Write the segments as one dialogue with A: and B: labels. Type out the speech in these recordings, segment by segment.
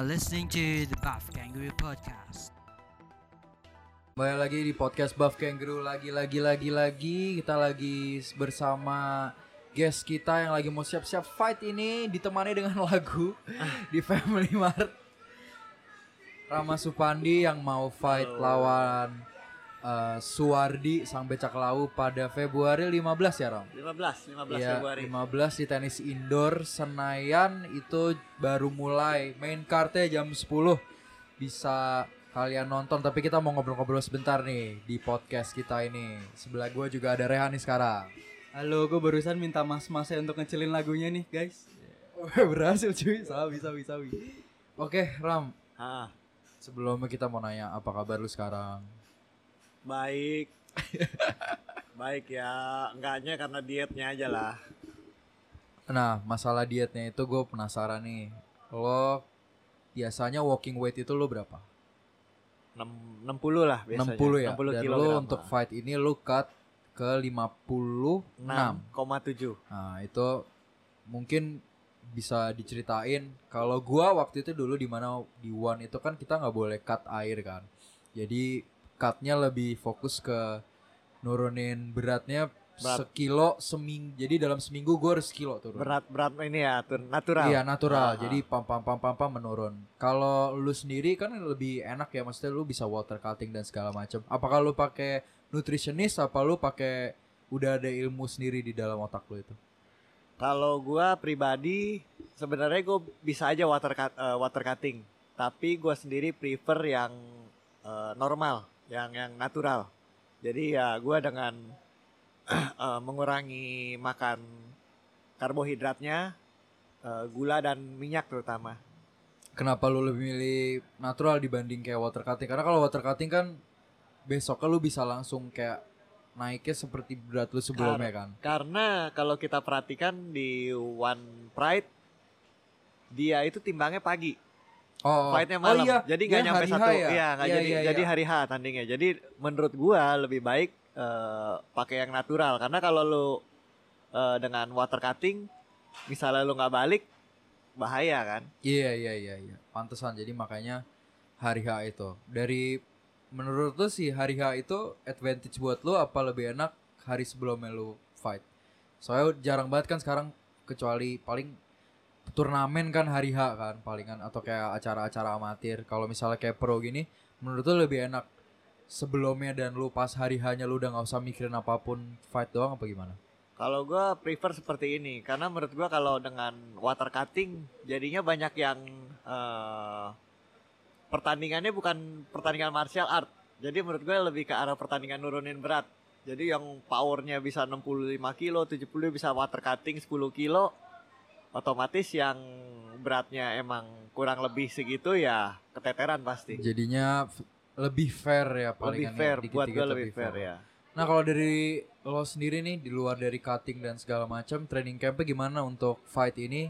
A: Are listening to the Buff Kangaroo Podcast.
B: Kembali lagi di podcast Buff Kangaroo lagi lagi lagi lagi kita lagi bersama guest kita yang lagi mau siap-siap fight ini ditemani dengan lagu di Family Mart. Rama Supandi yang mau fight lawan eh, Suwardi sang becak lau pada Februari 15 ya Ram?
C: 15, 15
B: Iya,
C: Februari.
B: 15 di tenis indoor Senayan itu baru mulai. Main cardnya jam 10 bisa kalian nonton tapi kita mau ngobrol-ngobrol sebentar nih di podcast kita ini. Sebelah gue juga ada Rehan nih sekarang.
D: Halo, gue barusan minta mas-masnya untuk ngecilin lagunya nih, guys.
B: berhasil cuy. Sabi sabi sabi oke Ram.
C: Ah,
B: sebelumnya kita mau nanya apa kabar lu sekarang
C: baik. baik ya, enggaknya karena dietnya aja lah.
B: nah masalah dietnya itu gue penasaran nih lo biasanya walking weight itu lo berapa
C: 6, 60 lah biasanya.
B: 60 ya
C: 60
B: dan lo untuk fight ini lo cut ke 56
C: 6,7.
B: nah itu mungkin bisa diceritain kalau gua waktu itu dulu di mana di one itu kan kita nggak boleh cut air kan jadi cutnya lebih fokus ke nurunin beratnya
C: Berat.
B: sekilo seming jadi dalam seminggu gua harus sekilo turun
C: Berat berat ini ya, tur natural.
B: Iya natural,
C: Ah,
B: jadi pam pam pam pam pam menurun. Kalau lu sendiri kan lebih enak ya, maksudnya lu bisa water cutting dan segala macam. Apakah lu pakai nutritionist apa lu pakai udah ada ilmu sendiri di dalam otak lu itu?
C: Kalau gua pribadi sebenarnya gue bisa aja water cut, eh, water cutting, tapi gua sendiri prefer yang eh, normal, yang yang natural. Jadi ya gua dengan eh, mengurangi makan karbohidratnya, eh, gula dan minyak terutama.
B: Kenapa lu lebih milih natural dibanding kayak water cutting? Karena kalau water cutting kan besoknya lu bisa langsung kayak naiknya seperti berat lu sebelumnya kan.
C: Karena kalau kita perhatikan di One Pride, dia itu timbangnya pagi.
B: Oh,
C: fightnya
B: oh
C: malam.
B: iya,
C: Jadi nggak
B: dia
C: nyampe satu.
B: ya?
C: Iya, nggak
B: Iya,
C: jadi
B: iya,
C: jadi
B: iya.
C: hari H tandingnya. Jadi menurut gua lebih baik eh, pakai yang natural karena kalau lu eh, dengan water cutting misalnya lu nggak balik bahaya kan.
B: Iya iya iya iya. Pantesan jadi makanya hari H itu. Dari menurut lu sih hari H itu advantage buat lu apa lebih enak hari sebelumnya lu fight? Soalnya jarang banget kan sekarang kecuali paling turnamen kan hari H kan palingan atau kayak acara-acara amatir. Kalau misalnya kayak pro gini, menurut lu lebih enak sebelumnya dan lu pas hari H-nya lu udah nggak usah mikirin apa pun fight doang apa gimana?
C: Kalau gua prefer seperti ini karena menurut gua kalau dengan water cutting jadinya banyak yang eh, pertandingannya bukan pertandingan martial art. Jadi menurut gue lebih ke arah pertandingan nurunin berat. Jadi yang powernya bisa 65 kilo, 70 bisa water cutting 10 kilo. Otomatis yang beratnya emang kurang lebih segitu ya keteteran pasti.
B: Jadinya lebih fair ya
C: Lebih
B: palingan ya,
C: fair buat
B: dikit-dikit
C: gue lebih fair ya.
B: Nah kalau dari lo sendiri nih di luar dari cutting dan segala macam training campnya gimana untuk fight ini?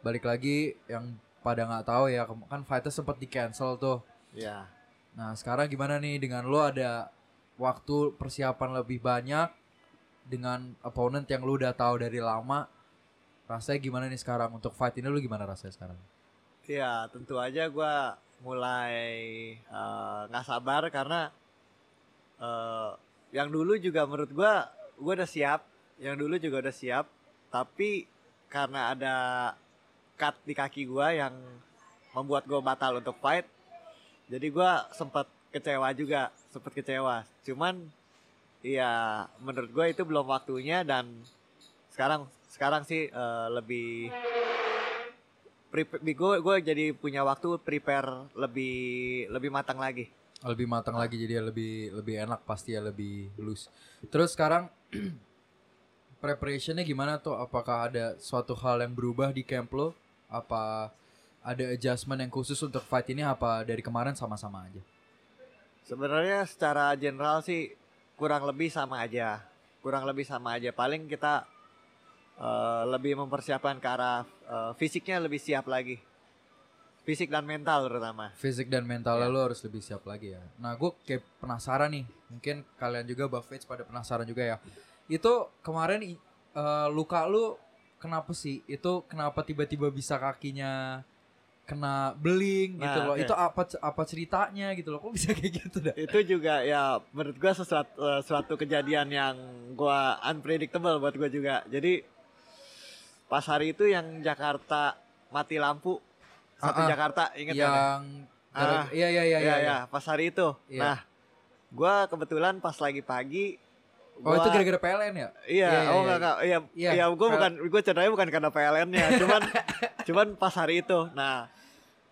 B: Balik lagi yang pada nggak tahu ya kan fightnya sempat di cancel tuh.
C: Ya.
B: Nah sekarang gimana nih dengan lo ada waktu persiapan lebih banyak dengan opponent yang lo udah tahu dari lama. Rasanya gimana nih sekarang untuk fight ini lo gimana rasanya sekarang?
C: Ya tentu aja gue mulai eh, nggak sabar karena eh, yang dulu juga menurut gue gue udah siap, yang dulu juga udah siap, tapi karena ada cut di kaki gue yang membuat gue batal untuk fight, jadi gue sempat kecewa juga, sempat kecewa. Cuman ya menurut gue itu belum waktunya dan sekarang sekarang sih eh, lebih gue gue jadi punya waktu prepare lebih lebih matang lagi.
B: lebih matang lagi jadi ya lebih lebih enak pasti ya lebih loose. Terus sekarang preparationnya gimana tuh? Apakah ada suatu hal yang berubah di camp lo? Apa ada adjustment yang khusus untuk fight ini? Apa dari kemarin sama-sama aja?
C: Sebenarnya secara general sih kurang lebih sama aja. Kurang lebih sama aja. Paling kita eh, lebih mempersiapkan ke arah eh, fisiknya lebih siap lagi. Fisik dan mental terutama.
B: Fisik dan mentalnya
C: Ya.
B: lo harus lebih siap lagi ya. Nah gue kayak penasaran nih. Mungkin kalian juga Buffets pada penasaran juga ya. Itu kemarin eh, luka lu kenapa sih? Itu kenapa tiba-tiba bisa kakinya kena beling gitu
C: Nah,
B: loh.
C: oke.
B: Itu apa apa ceritanya gitu loh. Kok bisa kayak gitu dah?
C: itu juga ya menurut gua sesuatu eh, suatu kejadian yang gua unpredictable buat gua juga jadi pas hari itu yang Jakarta mati lampu satu
B: Ah, ah.
C: Jakarta inget kan ya?
B: Yang gara-
C: Ah.
B: iya iya iya
C: Iya
B: iya.
C: ya, pas hari itu.
B: Iya.
C: Nah, gua kebetulan pas lagi pagi.
B: Oh itu
C: gua-
B: gara-gara PLN ya?
C: Iya,
B: Iya, iya,
C: oh
B: iya.
C: enggak enggak. Iya,
B: Iya,
C: iya, gua
B: P-
C: bukan gua ceritanya bukan karena PLN-nya, cuman cuman pas hari itu. Nah,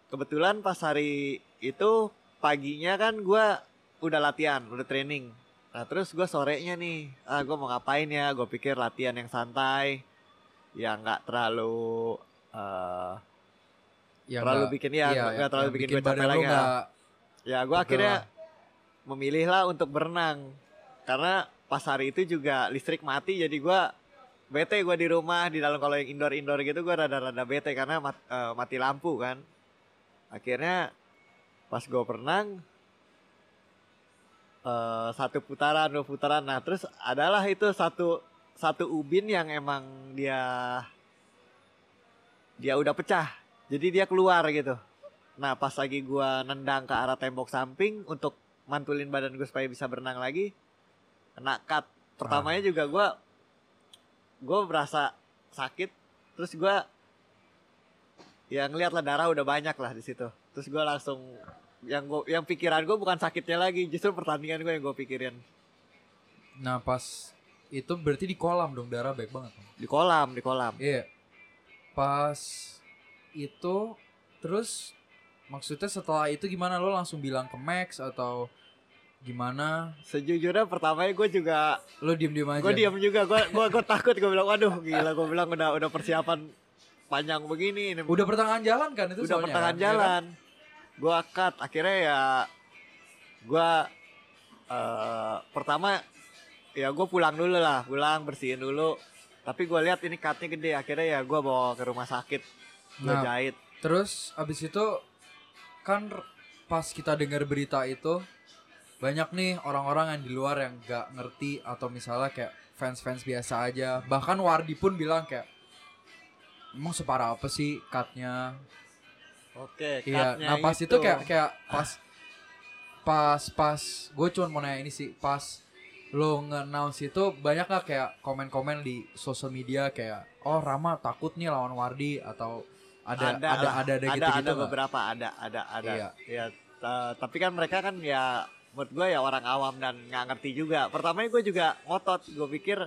C: kebetulan pas hari itu paginya kan gua udah latihan, udah training. Nah, terus gua sorenya nih, ah gua mau ngapain ya? Gua pikir latihan yang santai, yang nggak terlalu eh,
B: Ya,
C: terlalu
B: nggak-
C: bikin ya,
B: iya,
C: nggak
B: yang
C: terlalu bikin, capek
B: lu
C: lagi. ya. Ya, gue akhirnya
B: lah.
C: memilih lah untuk berenang karena pas hari itu juga listrik mati, jadi gue bete gue di rumah di dalam kalau yang indoor indoor gitu gue rada-rada bete karena mat- eh, mati lampu kan. Akhirnya pas gue berenang eh, satu putaran dua putaran, nah terus adalah itu satu satu ubin yang emang dia dia udah pecah, jadi dia keluar gitu. Nah pas lagi gua nendang ke arah tembok samping untuk mantulin badan gue supaya bisa berenang lagi, kena cut. Pertamanya juga gua gue berasa sakit, terus gua ya ngeliat lah darah udah banyak lah di situ. Terus gua langsung yang gua yang pikiran gue bukan sakitnya lagi, justru pertandingan gue yang gue pikirin
B: Nah pas itu berarti di kolam dong darah baik banget.
C: di kolam di kolam.
B: Iya. Pas itu terus maksudnya setelah itu gimana lo langsung bilang ke Max atau gimana?
C: Sejujurnya pertamanya gue juga
B: Lo diem-diem aja.
C: gue diam juga gue gue gue takut gue bilang waduh gila gue bilang udah udah persiapan panjang begini ini
B: Udah pertengahan jalan kan itu
C: udah
B: soalnya
C: pertengahan
B: kan? Iya kan?
C: jalan gue cut akhirnya ya gue eh pertama ya gue pulang dulu lah pulang bersihin dulu tapi gue lihat ini cutnya gede akhirnya ya gue bawa ke rumah sakit gue
B: Nah,
C: jahit
B: Terus abis itu kan pas kita dengar berita itu banyak nih orang-orang yang di luar yang gak ngerti atau misalnya kayak fans-fans biasa aja. Bahkan Wardi pun bilang kayak emang separah apa sih cutnya?
C: oke
B: Iya. Nah pas itu, kayak kayak pas pas pas gue cuma mau nanya ini sih pas lo nge-announce itu banyak gak kayak komen-komen di sosial media kayak oh Rama takut nih lawan Wardi atau ada ada
C: lah.
B: ada ada,
C: ada,
B: gitu-gitu
C: ada
B: nggak?
C: beberapa ada ada ada
B: Iya.
C: ya ta- tapi kan mereka kan ya menurut gue ya orang awam dan nggak ngerti juga pertamanya gue juga ngotot gue pikir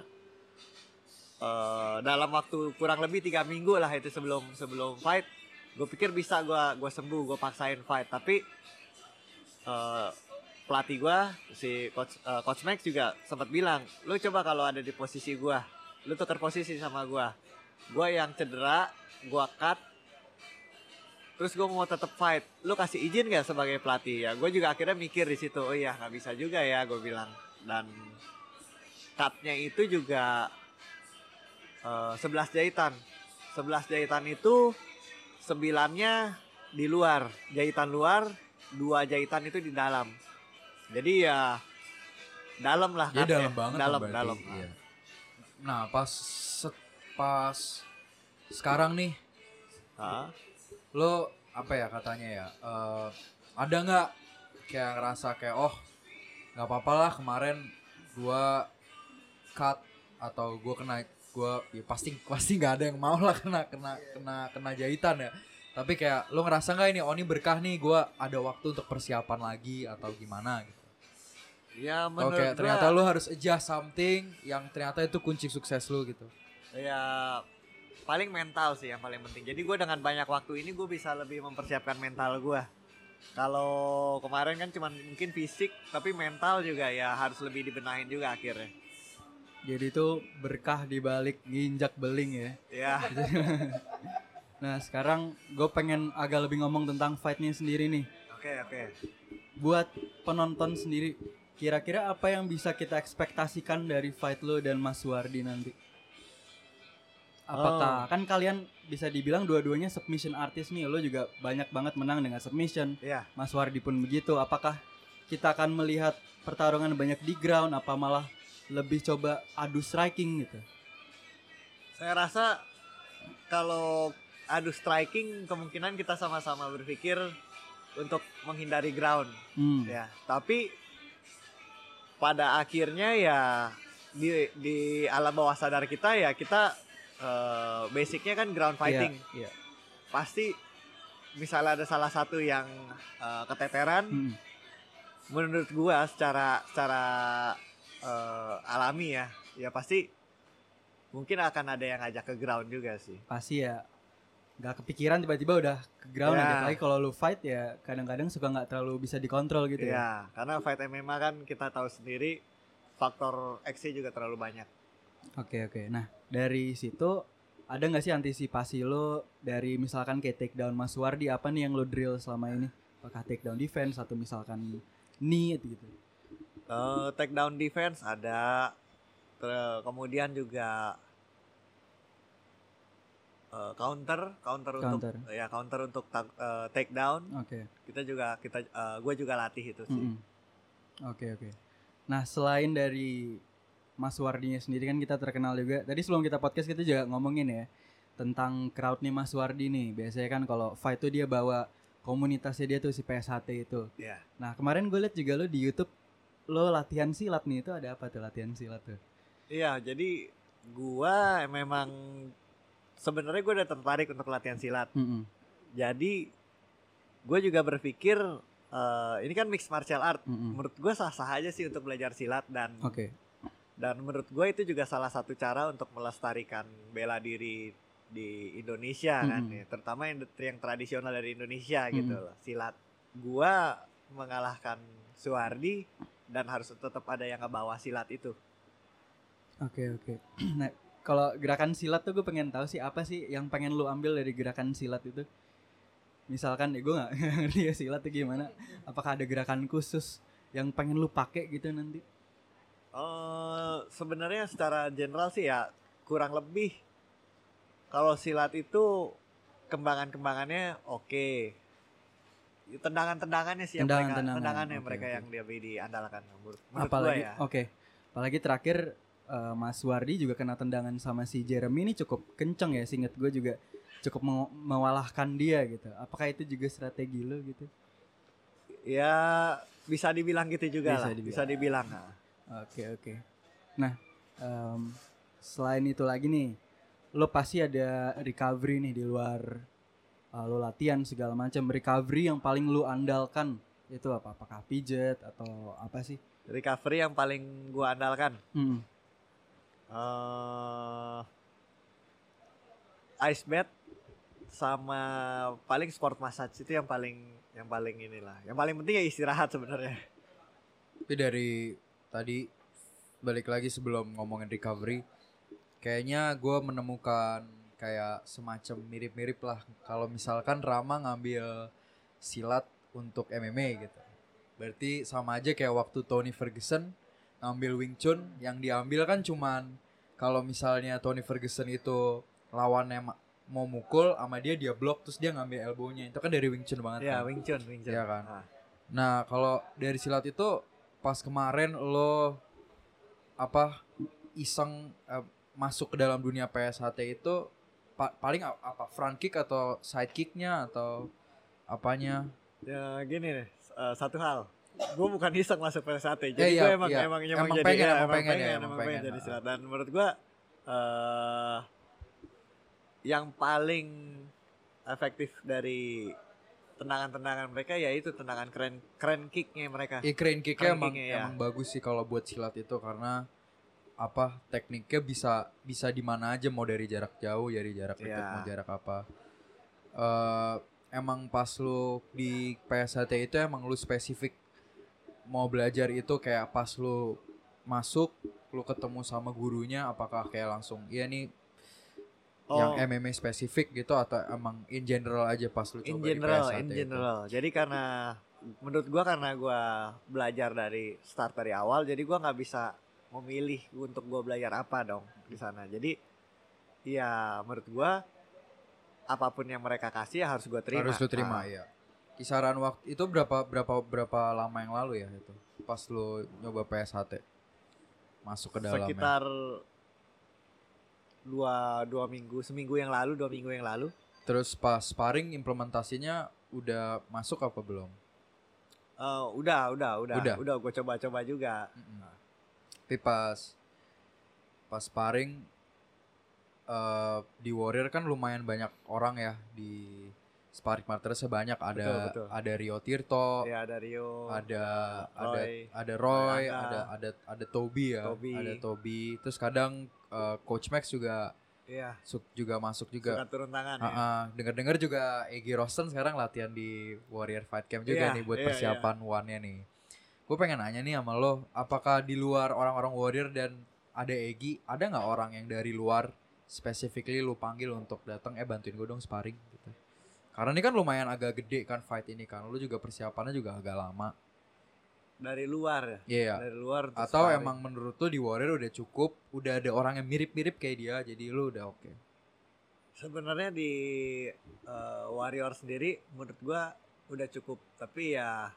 C: eh dalam waktu kurang lebih tiga minggu lah itu sebelum sebelum fight gue pikir bisa gue gue sembuh gue paksain fight tapi eh pelatih gue si coach eh, coach Max juga sempat bilang lu coba kalau ada di posisi gue lu tukar posisi sama gue gue yang cedera gue cut terus gue mau tetap fight. Lu kasih izin gak sebagai pelatih? Ya gue juga akhirnya mikir di situ oh iya nggak bisa juga ya gue bilang. Dan cutnya itu juga eh, 11 jahitan. 11 jahitan itu sembilannya di luar. Jahitan luar dua jahitan itu di dalam jadi ya dalam lah
B: Ya dalam banget
C: dalam
B: berarti,
C: dalam.
B: iya. Nah pas set- pas sekarang nih
C: Ah.
B: lo apa ya katanya ya eh, ada nggak kayak ngerasa kayak oh nggak apa-apa lah kemarin gua cut atau gua kena gua ya pasti pasti nggak ada yang mau lah kena kena kena kena jahitan ya. Tapi kayak lo ngerasa nggak ini oh ini berkah nih gua ada waktu untuk persiapan lagi atau gimana? Gitu
C: ya menurut gua-
B: ternyata lo harus adjust something yang ternyata itu kunci sukses lo gitu
C: Ya paling mental sih yang paling penting. Jadi gue dengan banyak waktu ini gue bisa lebih mempersiapkan mental gue. Kalau kemarin kan cuma mungkin fisik, tapi mental juga ya harus lebih dibenahin juga akhirnya.
D: Jadi itu berkah di balik nginjak beling ya.
C: Ya,
D: Nah sekarang gue pengen agak lebih ngomong tentang fightnya sendiri nih.
C: oke oke.
D: Buat penonton sendiri, kira-kira apa yang bisa kita ekspektasikan dari fight lo dan Mas Wardi nanti? Apakah kan kalian bisa dibilang dua-duanya submission artist nih, lo juga banyak banget menang dengan submission.
C: Iya.
D: Mas Wardi pun begitu. Apakah kita akan melihat pertarungan banyak di ground, apa malah lebih coba adu striking gitu?
C: Saya rasa kalau adu striking kemungkinan kita sama-sama berpikir untuk menghindari ground
D: Hmm.
C: ya tapi pada akhirnya ya di di alam bawah sadar kita ya kita eh, basicnya kan ground fighting
D: Iya. iya.
C: pasti misalnya ada salah satu yang eh, keteteran
D: Hmm.
C: menurut gua secara secara eh, alami ya ya pasti mungkin akan ada yang ngajak ke ground juga sih
D: Pasti ya nggak kepikiran tiba-tiba udah ke ground
C: Ya.
D: aja. Apalagi kalau lu fight ya kadang-kadang suka nggak terlalu bisa dikontrol gitu ya.
C: ya karena fight MMA kan kita tahu sendiri faktor X juga terlalu banyak
D: Oke oke. Nah dari situ ada nggak sih antisipasi lo dari misalkan kayak takedown Mas Wardi apa nih yang lo drill selama ini? Apakah takedown defense atau misalkan knee gitu?
C: Eh, takedown defense ada Ter- kemudian juga eh, counter counter
D: Counter.
C: untuk ya counter untuk ta- eh, takedown
D: Oke.
C: kita juga kita gue juga latih itu sih.
D: Oke oke. Nah selain dari Mas Wardinya sendiri kan kita terkenal juga. Tadi sebelum kita podcast kita juga ngomongin ya tentang crowd nih Mas Wardi nih. Biasanya kan kalau fight tuh dia bawa komunitasnya dia tuh si PSHT itu.
C: ya
D: Nah kemarin gue liat juga lo di YouTube lo latihan silat nih itu ada apa tuh latihan silat tuh?
C: iya jadi gua memang sebenarnya gue udah tertarik untuk latihan silat
D: Mm-mm.
C: jadi gue juga berpikir eh, ini kan mixed martial art
D: Mm-mm.
C: menurut gue sah-sah aja sih untuk belajar silat dan
D: Oke.
C: dan menurut gue itu juga salah satu cara untuk melestarikan bela diri di Indonesia kan
D: Mm-mm.
C: ya. terutama yang yang tradisional dari Indonesia gitu
D: Mm-mm.
C: loh silat gua mengalahkan Suwardi dan harus tetap ada yang ngebawa silat itu
D: Oke oke. Nah kalau gerakan silat tuh gue pengen tahu sih apa sih yang pengen lu ambil dari gerakan silat itu? Misalkan ya gue nggak ngerti ya silat tuh gimana? Apakah ada gerakan khusus yang pengen lu pakai gitu nanti?
C: Eh sebenarnya secara general sih ya kurang lebih kalau silat itu kembangan-kembangannya oke tendangan-tendangannya sih yang mereka
D: Tendangan-tendangan,
C: tendangannya
D: oke,
C: mereka
D: oke.
C: yang lebih diandalkan menurut, menurut
D: apalagi
C: ya
D: oke. Apalagi terakhir eh, Mas Wardi juga kena tendangan sama si Jeremy ini cukup kenceng ya, singkat gue juga cukup me- mewalahkan dia gitu. Apakah itu juga strategi lo gitu?
C: Ya bisa dibilang gitu juga
D: Bisa
C: lah.
D: dibilang.
C: Bisa dibilang. Nah,
D: Oke oke. Nah, em, selain itu lagi nih, lo pasti ada recovery nih di luar uh, lo latihan segala macam. Recovery yang paling lo andalkan itu apa? Apakah pijat atau apa sih?
C: Recovery yang paling gua andalkan.
D: Hmm.
C: Eh ice bath sama paling sport massage itu yang paling yang paling inilah. Yang paling penting ya istirahat sebenarnya.
B: Tapi dari tadi balik lagi sebelum ngomongin recovery, kayaknya gue menemukan kayak semacam mirip-mirip lah. Kalau misalkan Rama ngambil silat untuk MMA gitu, berarti sama aja kayak waktu Tony Ferguson ngambil Wing Chun, yang diambil kan cuman kalau misalnya Tony Ferguson itu lawannya ma- mau mukul sama dia dia blok terus dia ngambil elbownya itu kan dari Wing Chun banget
C: Ya,
B: kan.
C: Wing Chun, Wing Chun.
B: Iya kan?
C: Ah.
B: Nah, kalau dari silat itu pas kemarin lo apa iseng eh, masuk ke dalam dunia PSHT itu pa- paling apa front kick atau side kicknya atau apanya?
C: Ya gini nih, eh, satu hal. Gue bukan iseng masuk PSAT. Jadi
B: Eh, iya,
C: gue emang,
B: iya.
C: emang, emang,
B: Emang
C: jadi,
B: pengen,
C: ya,
B: emang pengen ya,
C: emang
B: emang
C: pengen
B: pengen.
C: jadi
B: Ah.
C: silat. Dan menurut gue eh yang paling efektif dari tendangan-tendangan mereka yaitu tendangan keren keren kicknya mereka.
B: Eh crane kicknya emang,
C: kicknya, ya.
B: emang bagus sih kalau buat silat itu karena apa tekniknya bisa bisa di mana aja mau dari jarak jauh dari jarak dekat
C: Iya.
B: mau jarak apa eh emang pas lu di PSHT itu emang lu spesifik mau belajar itu kayak pas lu masuk lu ketemu sama gurunya apakah kayak langsung iya nih yang
C: Oh.
B: MMA spesifik gitu atau emang in general aja pas lu
C: in
B: coba di
C: general,
B: PSHT
C: in
B: itu?
C: general. Jadi karena menurut gua karena gua belajar dari start dari awal, jadi gua nggak bisa memilih untuk gua belajar apa dong di sana. Jadi ya menurut gua apa pun yang mereka kasih harus gua terima.
B: Harus lu terima
C: Ah,
B: ya. Kisaran waktu itu berapa berapa berapa lama yang lalu ya itu? Pas lu nyoba PSHT. Masuk ke dalamnya.
C: sekitar dua dua minggu, seminggu yang lalu, dua minggu yang lalu.
B: Terus pas sparring implementasinya udah masuk apa belum?
C: Eh, udah, udah, udah,
B: Udah.
C: udah, gue coba-coba juga.
B: Tapi pas pas sparring eh di Warrior kan lumayan banyak orang ya di sparring partner sebanyak ada
C: Betul, betul.
B: ada Rio Tirto,
C: Ya ada Rio,
B: ada
C: Roy,
B: ada ada Roy, ada ada ada Toby ya,
C: Toby.
B: ada Toby. Terus kadang eh, Coach Max juga
C: iya,
B: suk- juga masuk juga.
C: suka turun tangan ya.
B: Ah, ah. Dengar-dengar juga Egi Rosten sekarang latihan di Warrior Fight Camp juga
C: Iya,
B: nih buat
C: iya,
B: persiapan one-nya nih. Gue pengen nanya nih sama lo, apakah di luar orang-orang Warrior dan ada Egi, ada nggak orang yang dari luar specifically lu panggil untuk datang eh bantuin gue dong sparring. Karena ini kan lumayan agak gede kan fight ini kan, lu juga persiapannya juga agak lama.
C: Dari luar ya,
B: Iya.
C: dari luar.
B: Atau
C: sparring.
B: emang menurut lu di Warrior udah cukup, udah ada orang yang mirip-mirip kayak dia, jadi lu udah oke.
C: sebenarnya di eh, Warrior sendiri menurut gua udah cukup tapi ya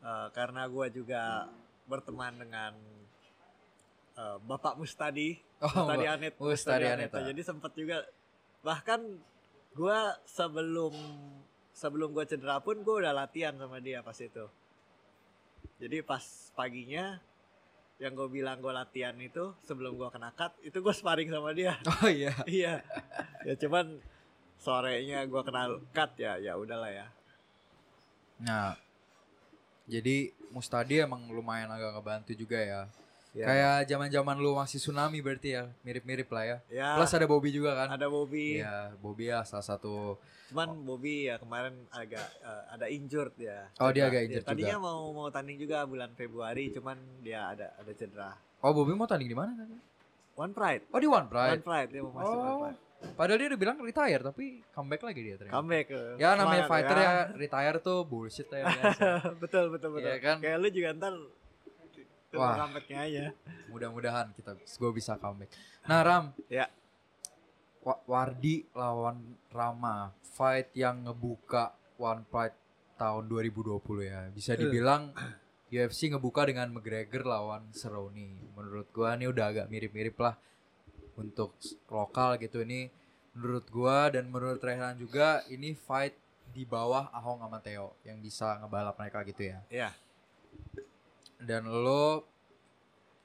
C: eh, karena gua juga berteman dengan eh, Bapak Mustadi
B: Oh,
C: Mustadi. Anet
B: Mustadi Aneta.
C: jadi sempat juga bahkan gua sebelum sebelum gua cedera pun gua udah latihan sama dia pas itu jadi pas paginya yang gue bilang gue latihan itu sebelum gua kena cut itu gue sparring sama dia
B: Oh iya.
C: iya ya cuman sorenya gua kena cut ya ya udahlah ya
B: Nah, jadi Mustadi emang lumayan agak ngebantu juga ya.
C: Ya.
B: Kayak zaman-zaman lu masih tsunami berarti ya, mirip-mirip lah ya.
C: ya
B: Plus ada Bobby juga kan.
C: ada Bobby
B: Iya, Bobby ya salah satu.
C: cuman Bobby ya kemarin agak eh, ada injured ya
B: Oh, dia
C: Cedera.
B: agak injured
C: tadinya
B: juga.
C: mau mau tanding juga bulan Februari cuman dia ada ada cedera
B: Oh, Bobby mau tanding di mana tadi?
C: One Pride
B: Oh, di One
C: One
B: Pride.
C: Pride dia mau masuk One
B: Oh,
C: Pride
B: padahal dia udah bilang retire tapi comeback lagi dia ternyata.
C: comeback eh.
B: Ya namanya
C: Semangat
B: fighter ya, retire tuh bullshit ya.
C: betul betul betul
B: Iya kan?
C: kayak lu juga ntar
B: Wah.
C: comebacknya aja
B: Mudah-mudahan kita gue bisa comeback. Nah, Ram.
C: Ya.
B: Wa- Wardi lawan Rama, fight yang ngebuka One Pride tahun 2020 ya. Bisa dibilang UFC ngebuka dengan McGregor lawan Cerrone. Menurut gua nih udah agak mirip-mirip lah untuk lokal gitu ini. Menurut gua dan menurut Rehan juga ini fight di bawah Ahong sama Theo yang bisa ngebalap mereka gitu ya.
C: Iya.
B: Dan lo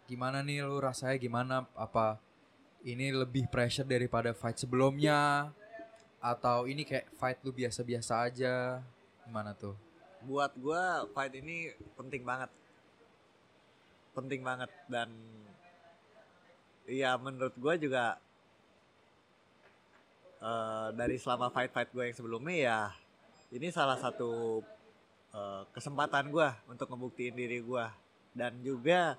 B: gimana nih? Lo rasanya gimana? Apa ini lebih pressure daripada fight sebelumnya? Atau ini kayak fight lu biasa-biasa aja? Gimana tuh?
C: buat gua fight ini penting banget. Penting banget. Dan ya menurut gua juga eh, dari selama fight fight gue yang sebelumnya ya ini salah satu eh, kesempatan gua untuk ngebuktiin diri gua dan juga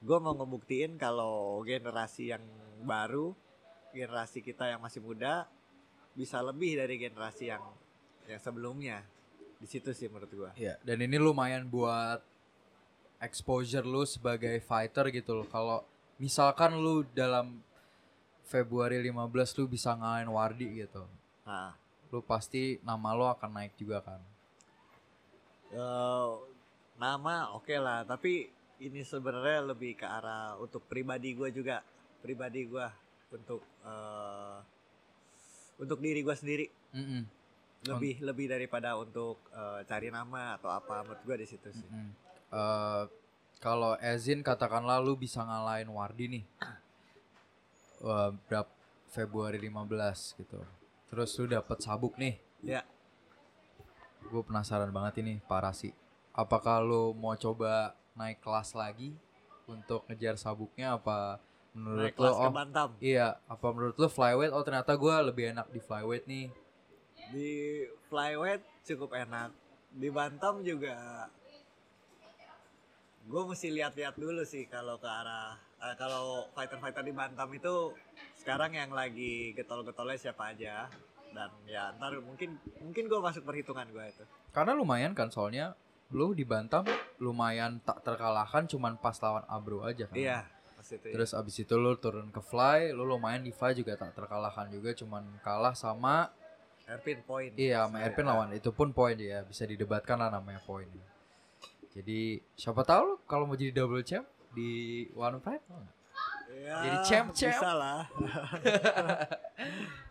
C: gua mau ngebuktiin kalau generasi yang baru generasi kita yang masih muda bisa lebih dari generasi yang yang sebelumnya di situ sih menurut gua
B: Iya, dan ini lumayan buat exposure lu sebagai fighter gitu loh. Kalau misalkan lu dalam Februari 15 lu bisa ngalahin Wardi gitu.
C: nah
B: Lu pasti nama lu akan naik juga kan.
C: Eh, nama oke lah tapi ini sebenarnya lebih ke arah untuk pribadi gue juga pribadi gue untuk eh, untuk diri gue sendiri
B: Mm-mm.
C: lebih lebih daripada untuk eh, cari nama atau apa menurut gue di situ sih
B: Mm. Eh, kalau Ezin katakanlah lu bisa ngalahin Wardi nih. Wah, berapa Februari 15 gitu. Terus lu dapet sabuk nih.
C: ya
B: Gue penasaran banget ini parah sih. Apakah lu mau coba naik kelas lagi untuk ngejar sabuknya? Apa menurut
C: naik
B: lu
C: kelas ke
B: oh
C: bantam.
B: iya apa menurut lu flyweight? Oh ternyata gua lebih enak di flyweight nih.
C: Di flyweight cukup enak. Di bantam juga gue mesti lihat-lihat dulu sih kalau ke arah eh, kalau fighter-fighter di bantam itu sekarang yang lagi getol-getolnya siapa aja. Dan ya ntar mungkin mungkin gue masuk perhitungan gue itu.
B: Karena lumayan kan soalnya lu di Bantam lumayan tak terkalahkan cuman pas lawan Abro aja kan
C: iya itu ya.
B: Terus abis itu lu turun ke fly, lu lumayan di fly juga tak terkalahkan juga, cuman kalah sama
C: Erpin point
B: iya sama
C: Iya.
B: Erpin lawan itu pun poin ya bisa didebatkan lah namanya poin. Jadi siapa tahu lu kalau mau jadi double champ di One Fight mau?
C: Ya,
B: Jadi champ-champ.
C: bisa lah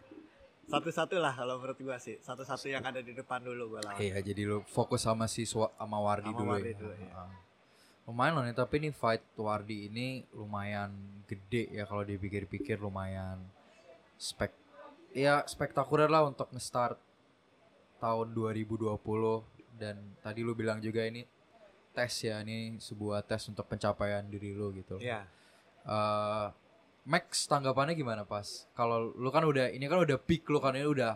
C: satu-satu lah kalau menurut gua sih satu-satu yang ada di depan dulu gua lawan
B: Iya, jadi lu fokus sama si sama Wardi
C: Sama
B: dulu
C: Wardi
B: ya.
C: dulu.
B: Ah. Lumayan loh nih, tapi nih fight Wardi ini lumayan gede ya kalau dipikir-pikir lumayan spek ya spektakuler lah untuk nge-start tahun 2020 dan tadi lu bilang juga ini tes ya ini sebuah tes untuk pencapaian diri lu gitu.
C: Iya.
B: Eh, Max tanggapannya gimana pas? Kalau lu kan udah ini kan udah peak lu kan ini udah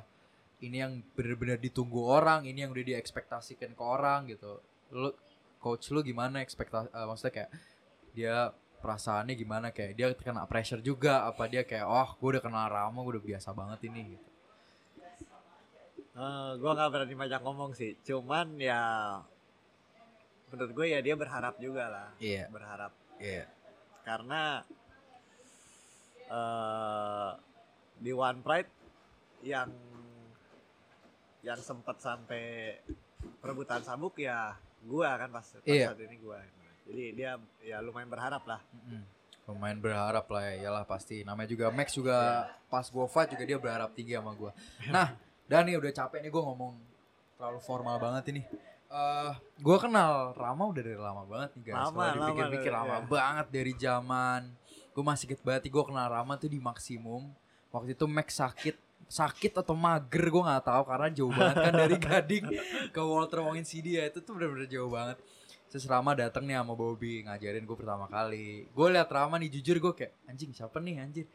B: ini yang benar-benar ditunggu orang, ini yang udah diekspektasikan ke orang gitu. Lu coach lu gimana ekspektasi maksudnya kayak dia perasaannya gimana kayak dia kena pressure juga apa dia kayak oh gue udah kenal Rama gue udah biasa banget ini gitu.
C: Eh, gua nggak berani banyak ngomong sih cuman ya menurut gue ya dia berharap juga lah
B: Iya.
C: berharap
B: Iya.
C: karena eh di One Pride yang yang sempat sampai perebutan sabuk ya gua kan pas, pas
B: Iya.
C: saat ini gua jadi dia ya lumayan berharap lah.
B: Lumayan berharap lah ya, iyalah pasti. Namanya juga Max juga pas gua fight juga dia berharap tinggi sama gua. Nah, dan nih udah capek nih gua ngomong terlalu formal banget ini. eh gua kenal Rama udah dari lama banget nih guys.
C: Lama,
B: Kalau
C: lama
B: dipikir-pikir
C: dari-
B: lama
C: iya.
B: banget dari zaman gue masih inget banget gue kenal Rama tuh di maksimum. Waktu itu Max sakit sakit atau mager gue nggak tahu karena jauh banget kan dari Gading ke Walter Wongin CD ya itu tuh bener-bener jauh banget Terus Rama dateng nih sama Bobby ngajarin gue pertama kali. Gue liat Rama nih jujur gue kayak anjing siapa nih anjir.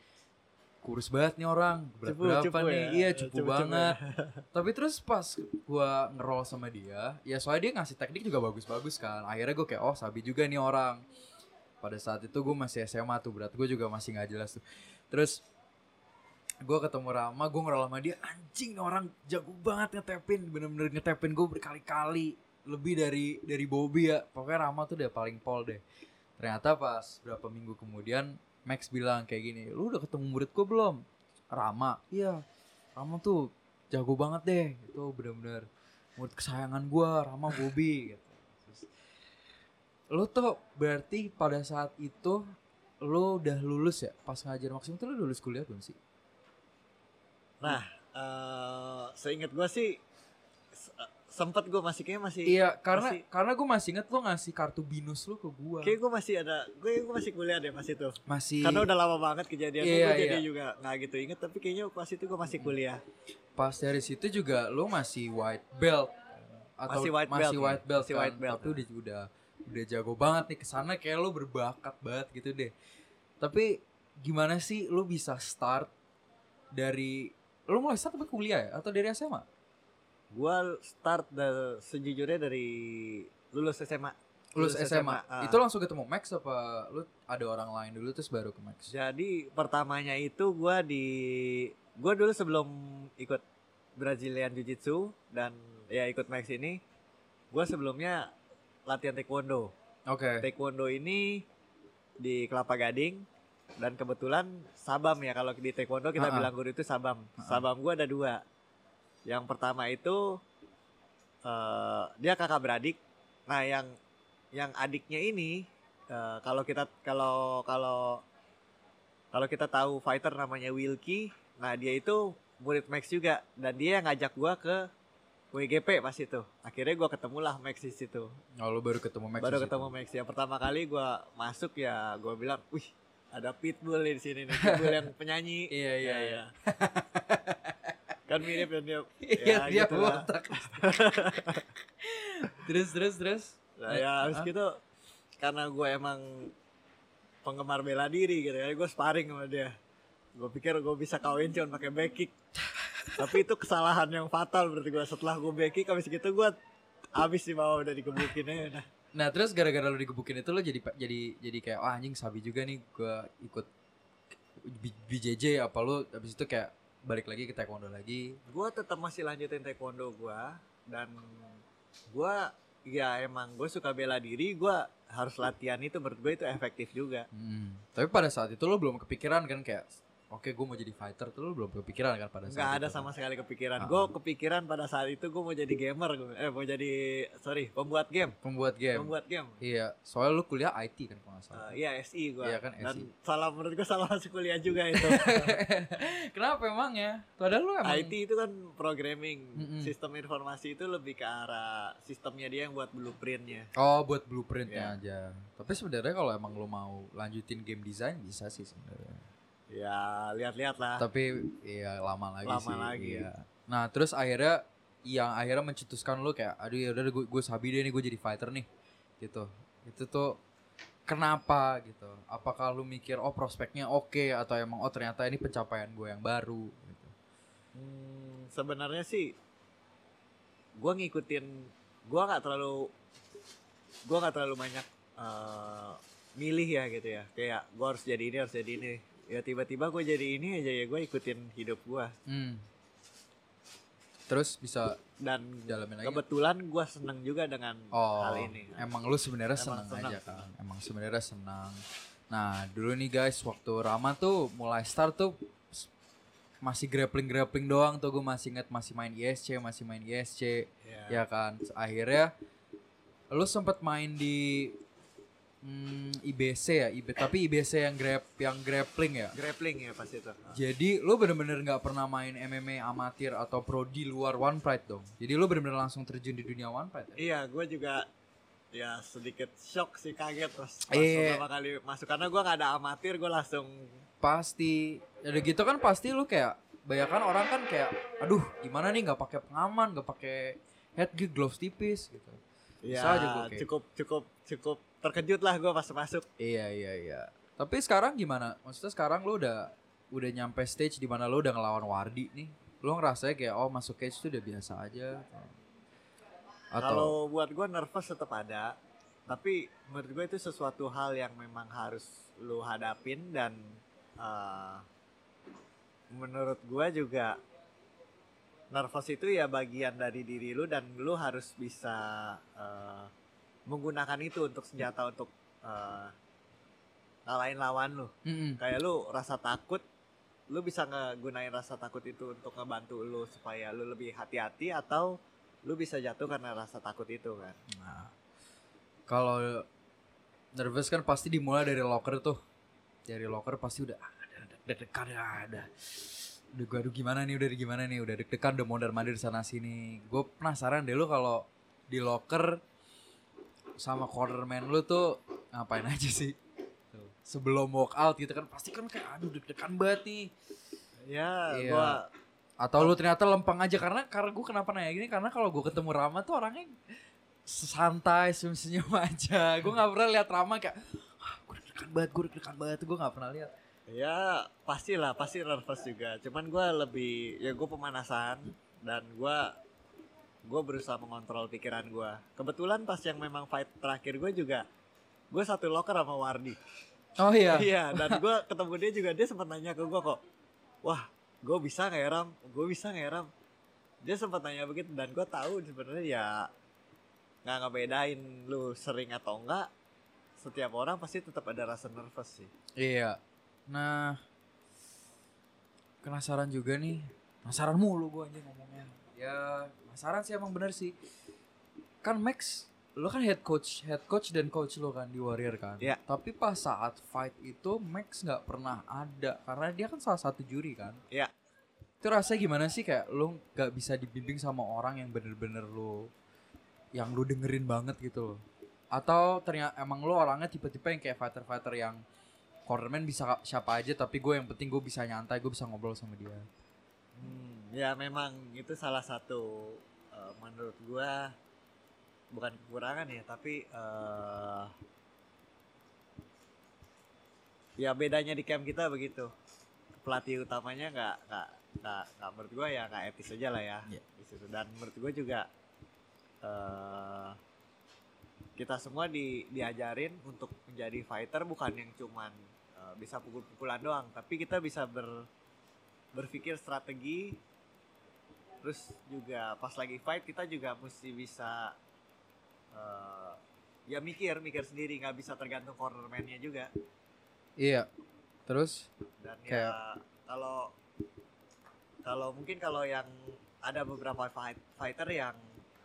B: Kurus banget nih orang. Berat
C: Cupu,
B: berapa
C: cupu
B: nih?
C: ya.
B: Iya cupu,
C: Cupu-cupu
B: banget. Tapi terus pas gue ngerol sama dia, ya soalnya dia ngasih teknik juga bagus-bagus kan. Akhirnya gue kayak oh sabi juga nih orang. Pada saat itu gue masih SMA tuh berat gue juga masih nggak jelas tuh. Terus gue ketemu Rama, gue ngerol sama dia anjing orang jago banget ngetepin, bener-bener ngetepin gue berkali-kali lebih dari dari Bobby ya. Pokoknya Rama tuh udah paling pol deh. Ternyata pas berapa minggu kemudian Max bilang kayak gini lu udah ketemu murid gue belum? Rama iya. Rama tuh jago banget deh. Itu bener-bener. Murid kesayangan gue Rama Bobby gitu lu tuh berarti pada saat itu lu udah lulus ya? Pas ngajar maksimum tuh lu lulus kuliah belum sih?
C: Nah eh seingat gua sih sempet gua masih kayaknya masih
B: iya karena
C: masih-
B: karena gue masih inget lu ngasih kartu binus lu ke gue
C: kayak gua masih ada gue gue masih kuliah deh pas itu.
B: Masih.
C: Karena udah lama banget kejadiannya
B: Iya,
C: gue jadi
B: iya.
C: juga nggak gitu inget tapi kayaknya pas itu gue masih kuliah.
B: Pas dari situ juga lo masih white belt atau
C: Masih white belt,
B: masih
C: ya.
B: white belt,
C: Masih
B: kan?
C: white belt,
B: tapi udah udah udah jago banget nih ke sana kayak lo berbakat banget gitu deh. Tapi gimana sih lo bisa start dari lo mulai start apa kuliah ya? Atau dari SMA
C: gue start dari sejujurnya dari lulus SMA
B: lulus SMA,
C: ah.
B: itu langsung ketemu Max apa lo ada orang lain dulu terus baru ke Max?
C: Jadi pertamanya itu gue di gue dulu sebelum ikut Brazilian Jiu Jitsu dan ya ikut Max ini gue sebelumnya latihan taekwondo.
B: Oke.
C: Taekwondo ini di Kelapa Gading dan kebetulan sabam ya kalau di taekwondo kita
B: Ha-ha.
C: bilang guru itu sabam.
B: Ha-ha.
C: sabam gua ada dua. Yang pertama itu eh dia kakak beradik. Nah yang yang adiknya ini eh, kalau kita kalau kalau kalau kita tahu fighter namanya Wilkie nah dia itu murid Max juga dan dia yang ngajak gua ke WGP pas itu akhirnya gua ketemulah Max di situ
B: oh, lo baru ketemu Max
C: baru ketemu Max yang pertama kali gua masuk ya gua bilang wih ada Pitbull di sini nih Pitbull yang penyanyi
B: iya iya
C: Ya,
B: iya
C: ya. kan mirip dan dia
B: Iya, dia
C: gitu lah.
B: botak. terus terus terus.
C: Nah, ya habis
B: Hah?
C: gitu karena gue emang penggemar bela diri gitu ya gue sparring sama dia gue pikir gue bisa kawin cuma pakai back kick tapi itu kesalahan yang fatal berarti gue setelah gue back kick habis gitu gue habis di bawah udah digebukin aja udah.
B: Nah, terus gara-gara lu digebukin itu lu jadi jadi jadi kayak wah anjing sabi juga nih gua ikut BJJ apa lu habis itu kayak balik lagi ke taekwondo lagi.
C: gue tetap masih lanjutin taekwondo gue dan gue ya emang gue suka bela diri gue harus latihan itu menurut gue itu efektif juga
B: Hmm. Tapi pada saat itu lu belum kepikiran kan kayak oke gue mau jadi fighter tuh lu belum kepikiran kan pada saat
C: ada
B: itu,
C: sama
B: kan?
C: sekali kepikiran.
B: Ah.
C: gue kepikiran pada saat itu gue mau jadi gamer gua- eh mau jadi sorry pembuat game.
B: Pembuat game.
C: Pembuat game.
B: Iya soalnya lu kuliah IT kan kalau salah.
C: Eh, iya SI gue
B: Iya kan,
C: dan
B: SI.
C: salah menurut gue salah masuk kuliah juga itu.
B: Kenapa emang ya? Padahal lu emang
C: IT itu kan programming.
B: Mm-mm.
C: sistem informasi itu lebih ke arah sistemnya dia yang buat blueprintnya.
B: Oh buat blueprintnya
C: Iya.
B: aja. Tapi sebenarnya kalau emang lu mau lanjutin game design bisa sih sebenarnya
C: ya lihat-lihat lah
B: tapi iya lama lagi
C: Lama
B: sih
C: lagi.
B: iya. Nah terus akhirnya yang akhirnya mencetuskan lu kayak aduh ya udah gue gue sabi deh nih gue jadi fighter nih gitu. Itu tuh kenapa gitu? Apakah lu mikir oh prospeknya oke atau emang oh ternyata ini pencapaian gue yang baru gitu.
C: Hmm, sebenarnya sih gue ngikutin gue nggak terlalu gue nggak terlalu banyak eh, milih ya gitu ya. Kayak gue harus jadi ini harus jadi ini ya tiba-tiba gue jadi ini aja ya gue ikutin hidup gue
B: Hmm. terus bisa
C: dan
B: dalamin lagi
C: kebetulan gue seneng juga dengan
B: Oh,
C: hal ini
B: emang lu sebenarnya
C: Emang
B: senang
C: senang
B: aja kan? Emang sebenarnya senang. Nah, dulu nih guys, waktu Rama tuh mulai start tuh masih grappling grappling doang tuh gue masih inget masih main ISC masih main ISC
C: ya,
B: ya kan akhirnya lu sempet main di hmm, IBC ya IB tapi IBC yang grab yang grappling ya?
C: Grappling ya pas itu.
B: Jadi lu bener-bener nggak pernah main MMA amatir atau pro di luar One Pride dong? Jadi lu bener-bener langsung terjun di dunia One Pride ya?
C: iya gue juga ya sedikit shock sih kaget pas, pas
B: Iya.
C: pertama kali masuk. Karena gue nggak ada amatir gue langsung
B: pasti. Ada gitu kan pasti lu kayak banyakan orang kan kayak aduh gimana nih nggak pakai pengaman nggak pakai head gear gloves tipis gitu.
C: Ya
B: Bisa aja gua kayak-
C: cukup cukup cukup terkejut lah gue pas masuk.
B: Iya iya iya. Tapi sekarang gimana? Maksudnya sekarang lu udah udah nyampe stage di mana lu udah ngelawan Wardi nih. Lu ngerasanya kayak oh masuk cage tuh udah biasa aja atau
C: Kalau buat gue nervous tetap ada, tapi menurut gue itu sesuatu hal yang memang harus lu hadapin dan uh, menurut gue juga nervous itu ya bagian dari diri lu dan lu harus bisa uh, menggunakan itu untuk senjata untuk uh, ngalahin lawan lu.
B: Mm-mm.
C: Kayak lu rasa takut, lu bisa ngegunain rasa takut itu untuk ngebantu lu supaya lu lebih hati-hati atau lu bisa jatuh karena rasa takut itu kan.
B: Nah, kalau nervous kan pasti dimulai dari locker tuh. Dari locker pasti udah ah, ada ada deg-degan ya ada. Udah gue aduh gimana nih udah gimana nih udah deg-degan udah mondar mandir sana sini. Gue penasaran deh lu kalau di locker sama cornerman lu tuh ngapain aja sih? Sebelum walk out gitu kan pasti kan kayak aduh deg-degan banget nih.
C: Ya,
B: Iya.
C: gua
B: Atau lu ternyata lempeng aja karena karena gue kenapa nanya gini karena kalau gue ketemu Rama tuh orangnya santai senyum senyum aja. Gue nggak pernah lihat Rama kayak gue deg-degan banget, gue deg-degan banget. Gue nggak pernah lihat.
C: ya pastilah pasti nervous juga. Cuman gua lebih ya gue pemanasan dan gua gue berusaha mengontrol pikiran gua. Kebetulan pas yang memang fight terakhir gue juga gue satu locker sama Wardi.
B: Oh iya.
C: Iya, dan gue ketemu dia juga dia sempat nanya ke gue kok, wah, gue bisa nggak ya Ram? Gue bisa nggak ya Ram? Dia sempat nanya begitu dan gue tahu sebenarnya ya nggak ngebedain lu sering atau enggak. Setiap orang pasti tetap ada rasa nervous sih.
B: Iya. Nah, penasaran juga nih. Penasaran mulu gue aja ngomongnya. Ya, penasaran sih emang bener sih. Kan Max, lo kan head coach, head coach dan coach lo kan di Warrior kan.
C: Iya.
B: Tapi pas saat fight itu Max nggak pernah ada karena dia kan salah satu juri kan.
C: Iya.
B: Itu rasanya gimana sih kayak lo nggak bisa dibimbing sama orang yang bener-bener lo yang lo dengerin banget gitu loh. Atau ternyata emang lo orangnya tipe-tipe yang kayak fighter-fighter yang cornerman bisa siapa aja tapi gue yang penting gue bisa nyantai gue bisa ngobrol sama dia
C: Hmm, ya memang itu salah satu eh, menurut gue bukan kekurangan ya, tapi eh ya bedanya di camp kita begitu. Pelatih utamanya nggak nggak nggak nggak menurut gue ya nggak etis aja lah ya di situ. Dan menurut gue juga eh kita semua di diajarin untuk menjadi fighter bukan yang cuman eh, bisa pukul-pukulan doang, tapi kita bisa ber berpikir strategi terus juga pas lagi fight kita juga mesti bisa eh, ya mikir mikir sendiri nggak bisa tergantung cornerman-nya juga.
B: Iya terus?
C: Dan
B: Kayak-
C: ya kalau kalau mungkin kalau yang ada beberapa fight, fighter yang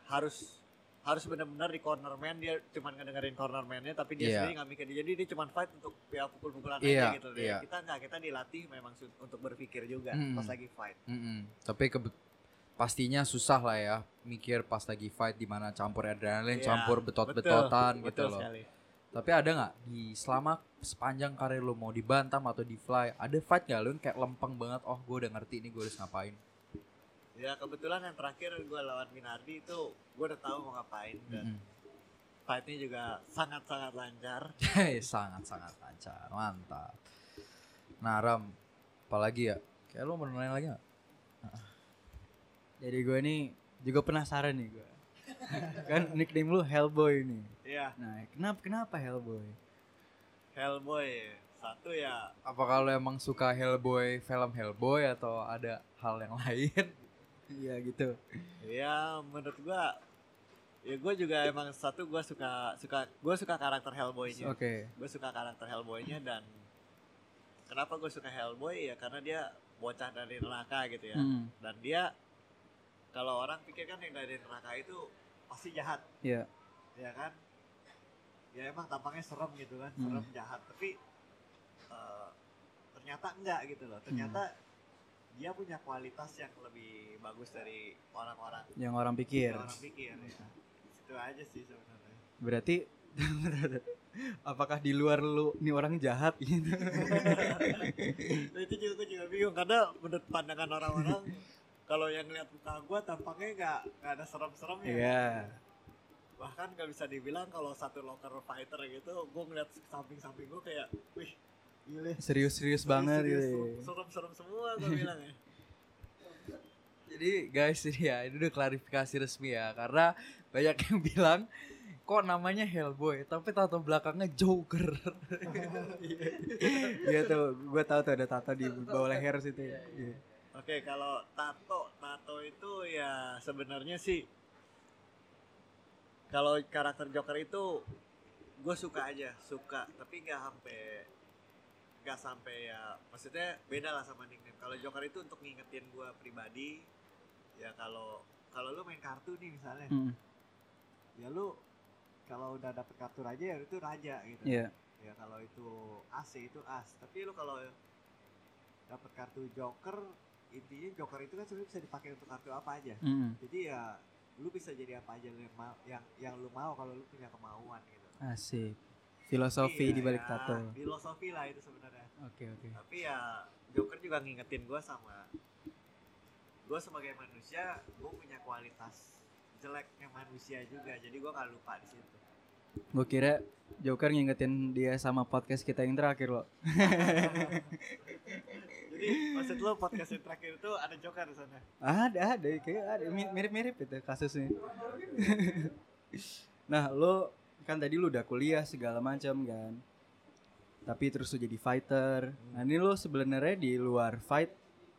C: harus harus benar-benar di corner man dia cuman ngedengerin corner man-nya tapi dia
B: Iya.
C: sendiri nggak mikir jadi dia cuman fight untuk ya pukul-pukulan
B: Iya,
C: aja gitu deh.
B: iya.
C: kita nggak kita dilatih memang untuk berpikir juga
B: Mm-mm.
C: pas lagi fight
B: Mm-mm. Tapi kebe- pastinya susah lah ya mikir pas lagi fight di mana campur adrenalin,
C: Iya,
B: campur betot-betotan
C: betul,
B: gitu
C: betul
B: loh.
C: sekali.
B: Tapi ada nggak di selama sepanjang karir lo mau di bantam atau di fly, ada fight nggak lo kayak lempeng banget? Oh, gue udah ngerti ini gue harus ngapain.
C: Ya kebetulan yang terakhir gue lawan Minardi itu gue udah tahu mau ngapain dan
B: Mm-mm.
C: fightnya juga sangat-sangat lancar
B: sangat sangat lancar, mantap. Nah Ram, apalagi ya? Kayak lo mau nanya lagi nggak?
D: Jadi gue nih juga penasaran nih gue. kan nickname lu Hellboy nih.
C: Iya
D: Nah, kenapa kenapa Hellboy?
C: Hellboy satu ya
B: Apa kalau emang suka Hellboy, film Hellboy atau ada hal yang lain?
D: Iya gitu.
C: ya menurut gua ya gue juga emang satu gue suka suka gue suka karakter Hellboy-nya.
D: Oke.
C: gue suka karakter Hellboy-nya dan kenapa gue suka Hellboy? Ya karena dia bocah dari neraka gitu ya.
D: Hmm,
C: dan dia kalau orang pikir kan yang dari neraka itu pasti jahat.
D: Iya.
C: ya kan? Ya emang tampangnya serem gitu kan
D: Hmm.
C: serem jahat. Tapi eh, ternyata enggak gitu loh. Ternyata dia punya kualitas yang lebih bagus dari orang-orang
D: Yang orang pikir.
C: yang orang pikir ya itu aja sih sebenarnya
D: Berarti apakah di luar lu nih orang jahat gitu?
C: nah, itu juga gue juga bingung karena menurut pandangan orang-orang kalau yang lihat muka gue tampaknya nggak nggak ada serem-seremnya
D: Iya.
C: bahkan nggak bisa dibilang kalau satu locker fighter gitu gue ngeliat samping-samping gue kayak wih
D: Serius-serius banget
C: Serius,
D: gitu.
C: serem-serem semua gue bilang ya
B: Jadi guys ini ya ini udah klarifikasi resmi ya karena banyak yang bilang kok namanya Hellboy tapi tato belakangnya Joker.
D: Iya tuh, gue tahu tuh ada tato di bawah leher situ. Iya.
C: Oke, kalau tato, tato itu ya sebenarnya sih kalau karakter Joker itu gue suka aja, suka, tapi nggak sampai nggak sampai ya maksudnya beda lah sama nickname. Kalau Joker itu untuk ngingetin gue pribadi, ya kalau kalau lu main kartu nih misalnya,
D: Hmm,
C: ya lu kalau udah dapet kartu raja ya itu raja gitu.
D: Iya.
C: Ya kalau itu as ya itu as. Tapi lu kalau dapet kartu Joker, intinya Joker itu kan sebenarnya bisa dipakai untuk kartu apa aja.
D: Hmm,
C: Jadi ya lu bisa jadi apa aja yang yang yang lu mau kalau lu punya kemauan gitu.
D: Asik. Filosofi
C: Iya,
D: di balik
C: ya,
D: tato.
C: Filosofi lah itu sebenarnya.
D: Oke oke.
C: Tapi ya Joker juga ngingetin gua sama gua sebagai manusia, gua punya kualitas jeleknya manusia juga. Jadi gua nggak lupa di situ.
D: Gue kira Joker ngingetin dia sama podcast kita yang terakhir loh.
C: Jadi maksud lo podcast yang terakhir itu ada Joker di sana.
D: Ada ada kayak ada mi- mirip-mirip itu kasusnya. nah lo kan tadi lu udah kuliah segala macam kan. Tapi terus lu jadi fighter. Nah ini lo sebenarnya di luar fight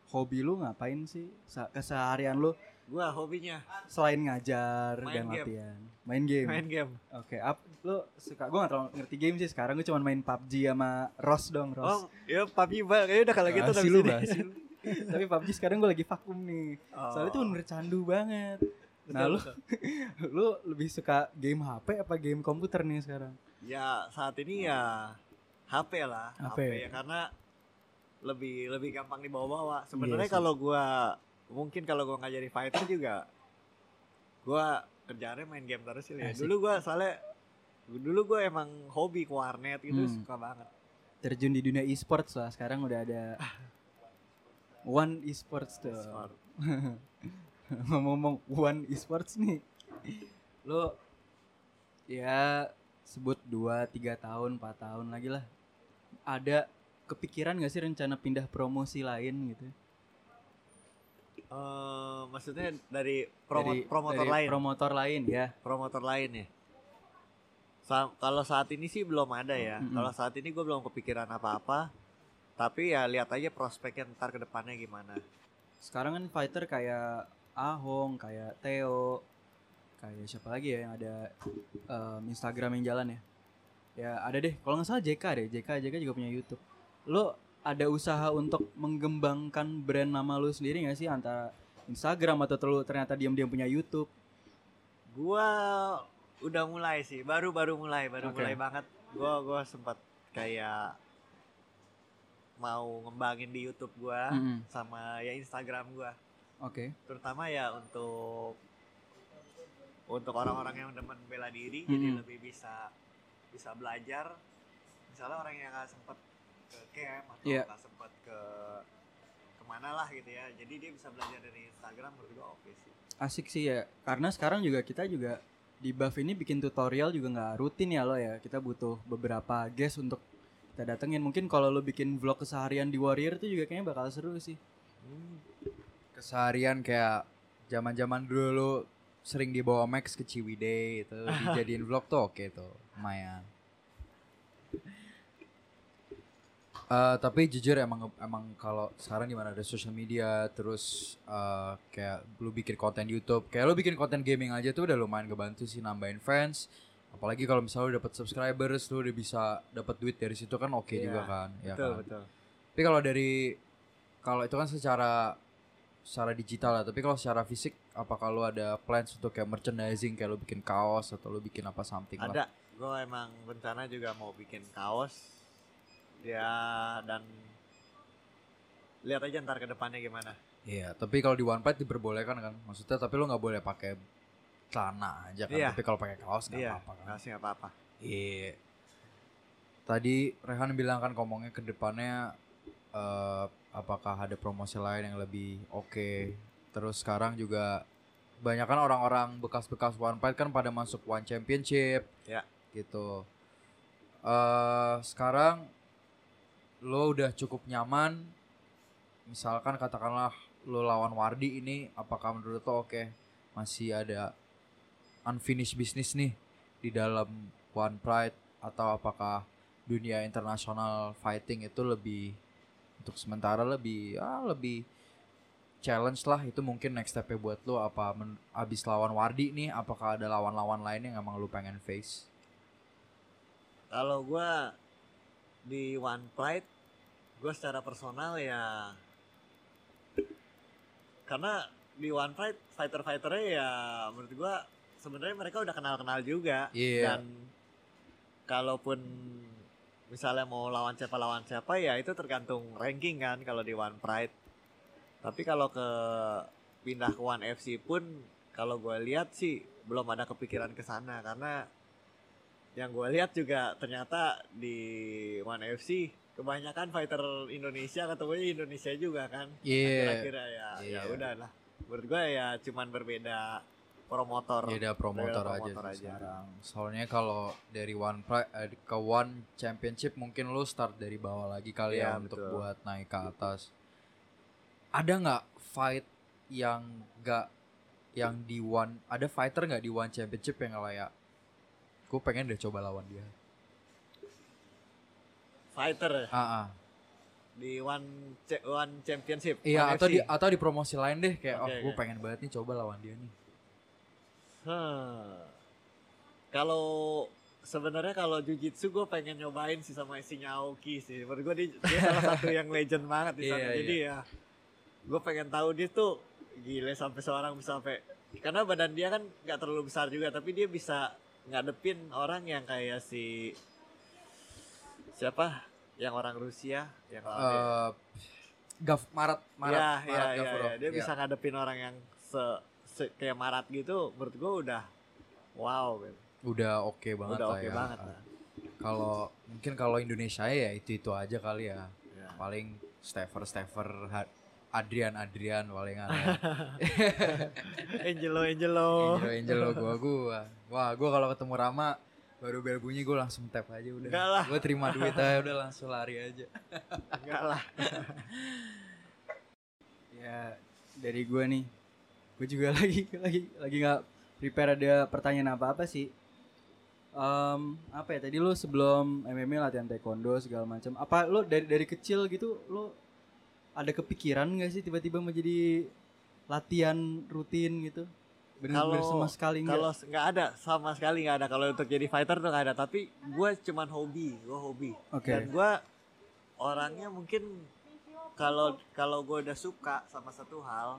D: hobi lu ngapain sih? Sa- keseharian lu
C: Gua hobinya
D: selain ngajar
C: Main
D: dan
C: game.
D: latihan. Main game.
C: main game.
D: Oke, up lo suka gue gak terlalu ngerti game sih sekarang gue cuma main PUBG sama Ross dong,
C: Oh,
D: Ross.
C: ya PUBG Bang. kayaknya udah kalau gitu
D: Basi
C: dari
D: lu, lu. Tapi PUBG sekarang gue lagi vakum nih. Soalnya itu
C: Oh.
D: bener candu banget.
C: Betul,
D: Nah, lu
C: betul.
D: lu lebih suka game HP apa game komputer nih sekarang?
C: Ya saat ini ya HP lah,
D: HP.
C: HP, ya karena lebih lebih gampang dibawa-bawa. Sebenarnya
D: Iya sih.
C: kalau gua mungkin kalau gua nggak jadi fighter juga gua kerjaannya main game terus sih. Ya.
D: Asik.
C: Dulu gua soalnya dulu gua emang hobi ke warnet gitu
D: Hmm.
C: suka banget.
D: Terjun di dunia e-sports lah. Sekarang udah ada One e-sports tuh. Ngomong-ngomong One e-sports nih. Lo ya sebut 2 3 tahun, 4 tahun lagi lah. Ada kepikiran gak sih rencana pindah promosi lain gitu?
C: Eh, maksudnya dari promo-
D: Dari-
C: promotor
D: dari
C: lain,
D: Promotor lain ya.
C: promotor lain ya. Sa- kalau saat ini sih belum ada ya.
D: Mm-mm.
C: Kalau saat ini gue belum kepikiran apa-apa. Tapi ya lihat aja prospeknya ntar ke depannya gimana.
D: Sekarang kan fighter kayak Ahong, kayak Theo, kayak siapa lagi ya yang ada em, Instagram yang jalan ya? Ya ada deh. Kalau nggak salah JK deh. JK JK juga punya YouTube. Lo ada usaha untuk mengembangkan brand nama lu sendiri gak sih antara Instagram atau lu ternyata diam-diam punya YouTube?
C: Gua udah mulai sih, baru-baru mulai, baru
D: Oke.
C: mulai banget. Gua gua sempat kayak mau ngembangin di YouTube gua
D: Mm-mm.
C: sama ya Instagram gua.
D: Oke.
C: Terutama ya untuk untuk orang-orang yang demen bela diri jadi
D: Mm-mm.
C: lebih bisa bisa belajar. Misalnya orang yang nggak sempet ke camp atau
D: Iya.
C: nggak sempet ke ke mana lah gitu ya. Jadi dia bisa belajar dari Instagram menurut gua oke sih.
D: Asik sih ya. Karena sekarang juga kita juga di buff ini bikin tutorial juga nggak rutin ya lo ya. Kita butuh beberapa guest untuk kita datengin. Mungkin kalau lo bikin vlog keseharian di Warrior itu juga kayaknya bakal seru sih.
C: Hmm.
B: Keseharian kayak zaman-zaman dulu lu sering dibawa Max ke Ciwidey itu dijadiin vlog tuh oke tuh lumayan. Eh, tapi jujur emang emang kalau sekarang di mana ada social media terus eh, kayak lu bikin konten YouTube kayak lu bikin konten gaming aja tuh udah lumayan ngebantu sih nambahin fans apalagi kalau misalnya lu dapet subscribers lu udah bisa dapat duit dari situ kan oke
C: Iya,
B: juga kan ya
C: betul
B: kan?
C: betul.
B: Tapi kalau dari kalau itu kan secara secara digital lah, tapi kalau secara fisik apakah lu ada plans untuk kayak merchandising kayak lu bikin kaos atau lu bikin apa something lah?
C: Ada, gue emang rencana juga mau bikin kaos. Ya dan lihat aja ntar ke depannya gimana.
B: Iya, tapi kalau di One Piece diperbolehkan kan. Maksudnya tapi lu nggak boleh pakai celana aja kan.
C: Iya.
B: Tapi kalau pakai kaos nggak
C: Iya,
B: apa-apa kan.
C: nggak sih nggak apa-apa.
B: Iya. Tadi Rehan bilang kan ngomongnya ke depannya eh, apakah ada promosi lain yang lebih oke. Terus sekarang juga banyak kan orang-orang bekas-bekas One Piece kan pada masuk One Championship.
C: Ya.
B: Gitu. eh sekarang lo udah cukup nyaman misalkan katakanlah lo lawan Wardi ini apakah menurut lo oke masih ada unfinished business nih di dalam One Pride atau apakah dunia internasional fighting itu lebih untuk sementara lebih ah lebih challenge lah itu mungkin next stepnya buat lo apa men- abis lawan Wardi nih apakah ada lawan-lawan lain yang emang lo pengen face
C: Kalau gue di One Pride, gue secara personal ya karena di One Pride fighter-fighternya ya menurut gue sebenarnya mereka udah kenal-kenal juga
B: Iya.
C: dan kalaupun misalnya mau lawan siapa lawan siapa ya itu tergantung ranking kan kalau di One Pride. Tapi kalau ke pindah ke One FC pun kalau gue lihat sih belum ada kepikiran ke sana karena yang gue lihat juga ternyata di One FC kebanyakan fighter Indonesia ketemunya Indonesia juga kan.
B: Iya.
C: Akhir-akhirnya ya
B: Iya.
C: ya udahlah. Menurut gue ya cuman berbeda promotor.
B: Promotor,
C: Beda
B: aja,
C: promotor
B: sih
C: aja.
B: sekarang. Soalnya kalau dari One Pride eh, ke One Championship mungkin lu start dari bawah lagi kali ya
C: Iya,
B: untuk
C: betul.
B: buat naik ke atas. Ada nggak fight yang nggak yang di One ada fighter nggak di One Championship yang layak? Gue pengen deh coba lawan dia.
C: Fighter
B: Ah, ah.
C: di One One Championship.
B: Iya
C: One
B: atau
C: FC.
B: di atau di promosi lain deh kayak
C: Oke,
B: oh gue
C: oke.
B: pengen banget nih coba lawan dia nih.
C: Hmm. Kalau sebenarnya kalau jujitsu gue pengen nyobain sih sama si Aoki sih. Menurut gue dia, dia salah satu yang legend banget di sana.
B: Iya,
C: Jadi ya gue pengen tahu dia tuh gile sampai seorang bisa sampai karena badan dia kan nggak terlalu besar juga tapi dia bisa ngadepin orang yang kayak si siapa yang orang Rusia yang dia.
B: Eh Gav Marat Marat
C: Iya,
B: Marat
C: iya, iya,
B: Gavurov.
C: iya. Dia
B: Iya.
C: bisa ngadepin orang yang se- kayak Marat gitu. Menurut gua udah wow. gitu.
B: udah oke banget
C: Udah oke
B: ya.
C: banget lah.
B: Kalau mungkin kalau Indonesia ya itu itu aja kali ya.
C: Ya.
B: Paling Stever Stever Adrian Adrian palingan ya.
C: Angelo, Angelo.
B: Angelo Angelo gua gua. Wah, gua kalau ketemu Rama baru bel bunyi gua langsung tap aja udah.
C: Enggak lah.
B: Gua terima duit aja udah langsung lari aja.
C: Enggak lah.
D: Ya dari gue nih, gue juga lagi lagi lagi nggak prepare ada pertanyaan apa apa sih. Em, apa ya tadi lu sebelum MMA latihan taekwondo segala macam. Apa lu dari dari kecil gitu lu ada kepikiran nggak sih tiba-tiba mau jadi latihan rutin gitu? Bener-bener
C: Kalau-
D: sama sekali nggak?
C: Kalau nggak ada sama sekali nggak ada. Kalau untuk jadi fighter tuh nggak ada. Tapi gua cuman hobi, gua hobi.
D: Oke.
C: Dan gua orangnya mungkin kalau kalau gue udah suka sama satu hal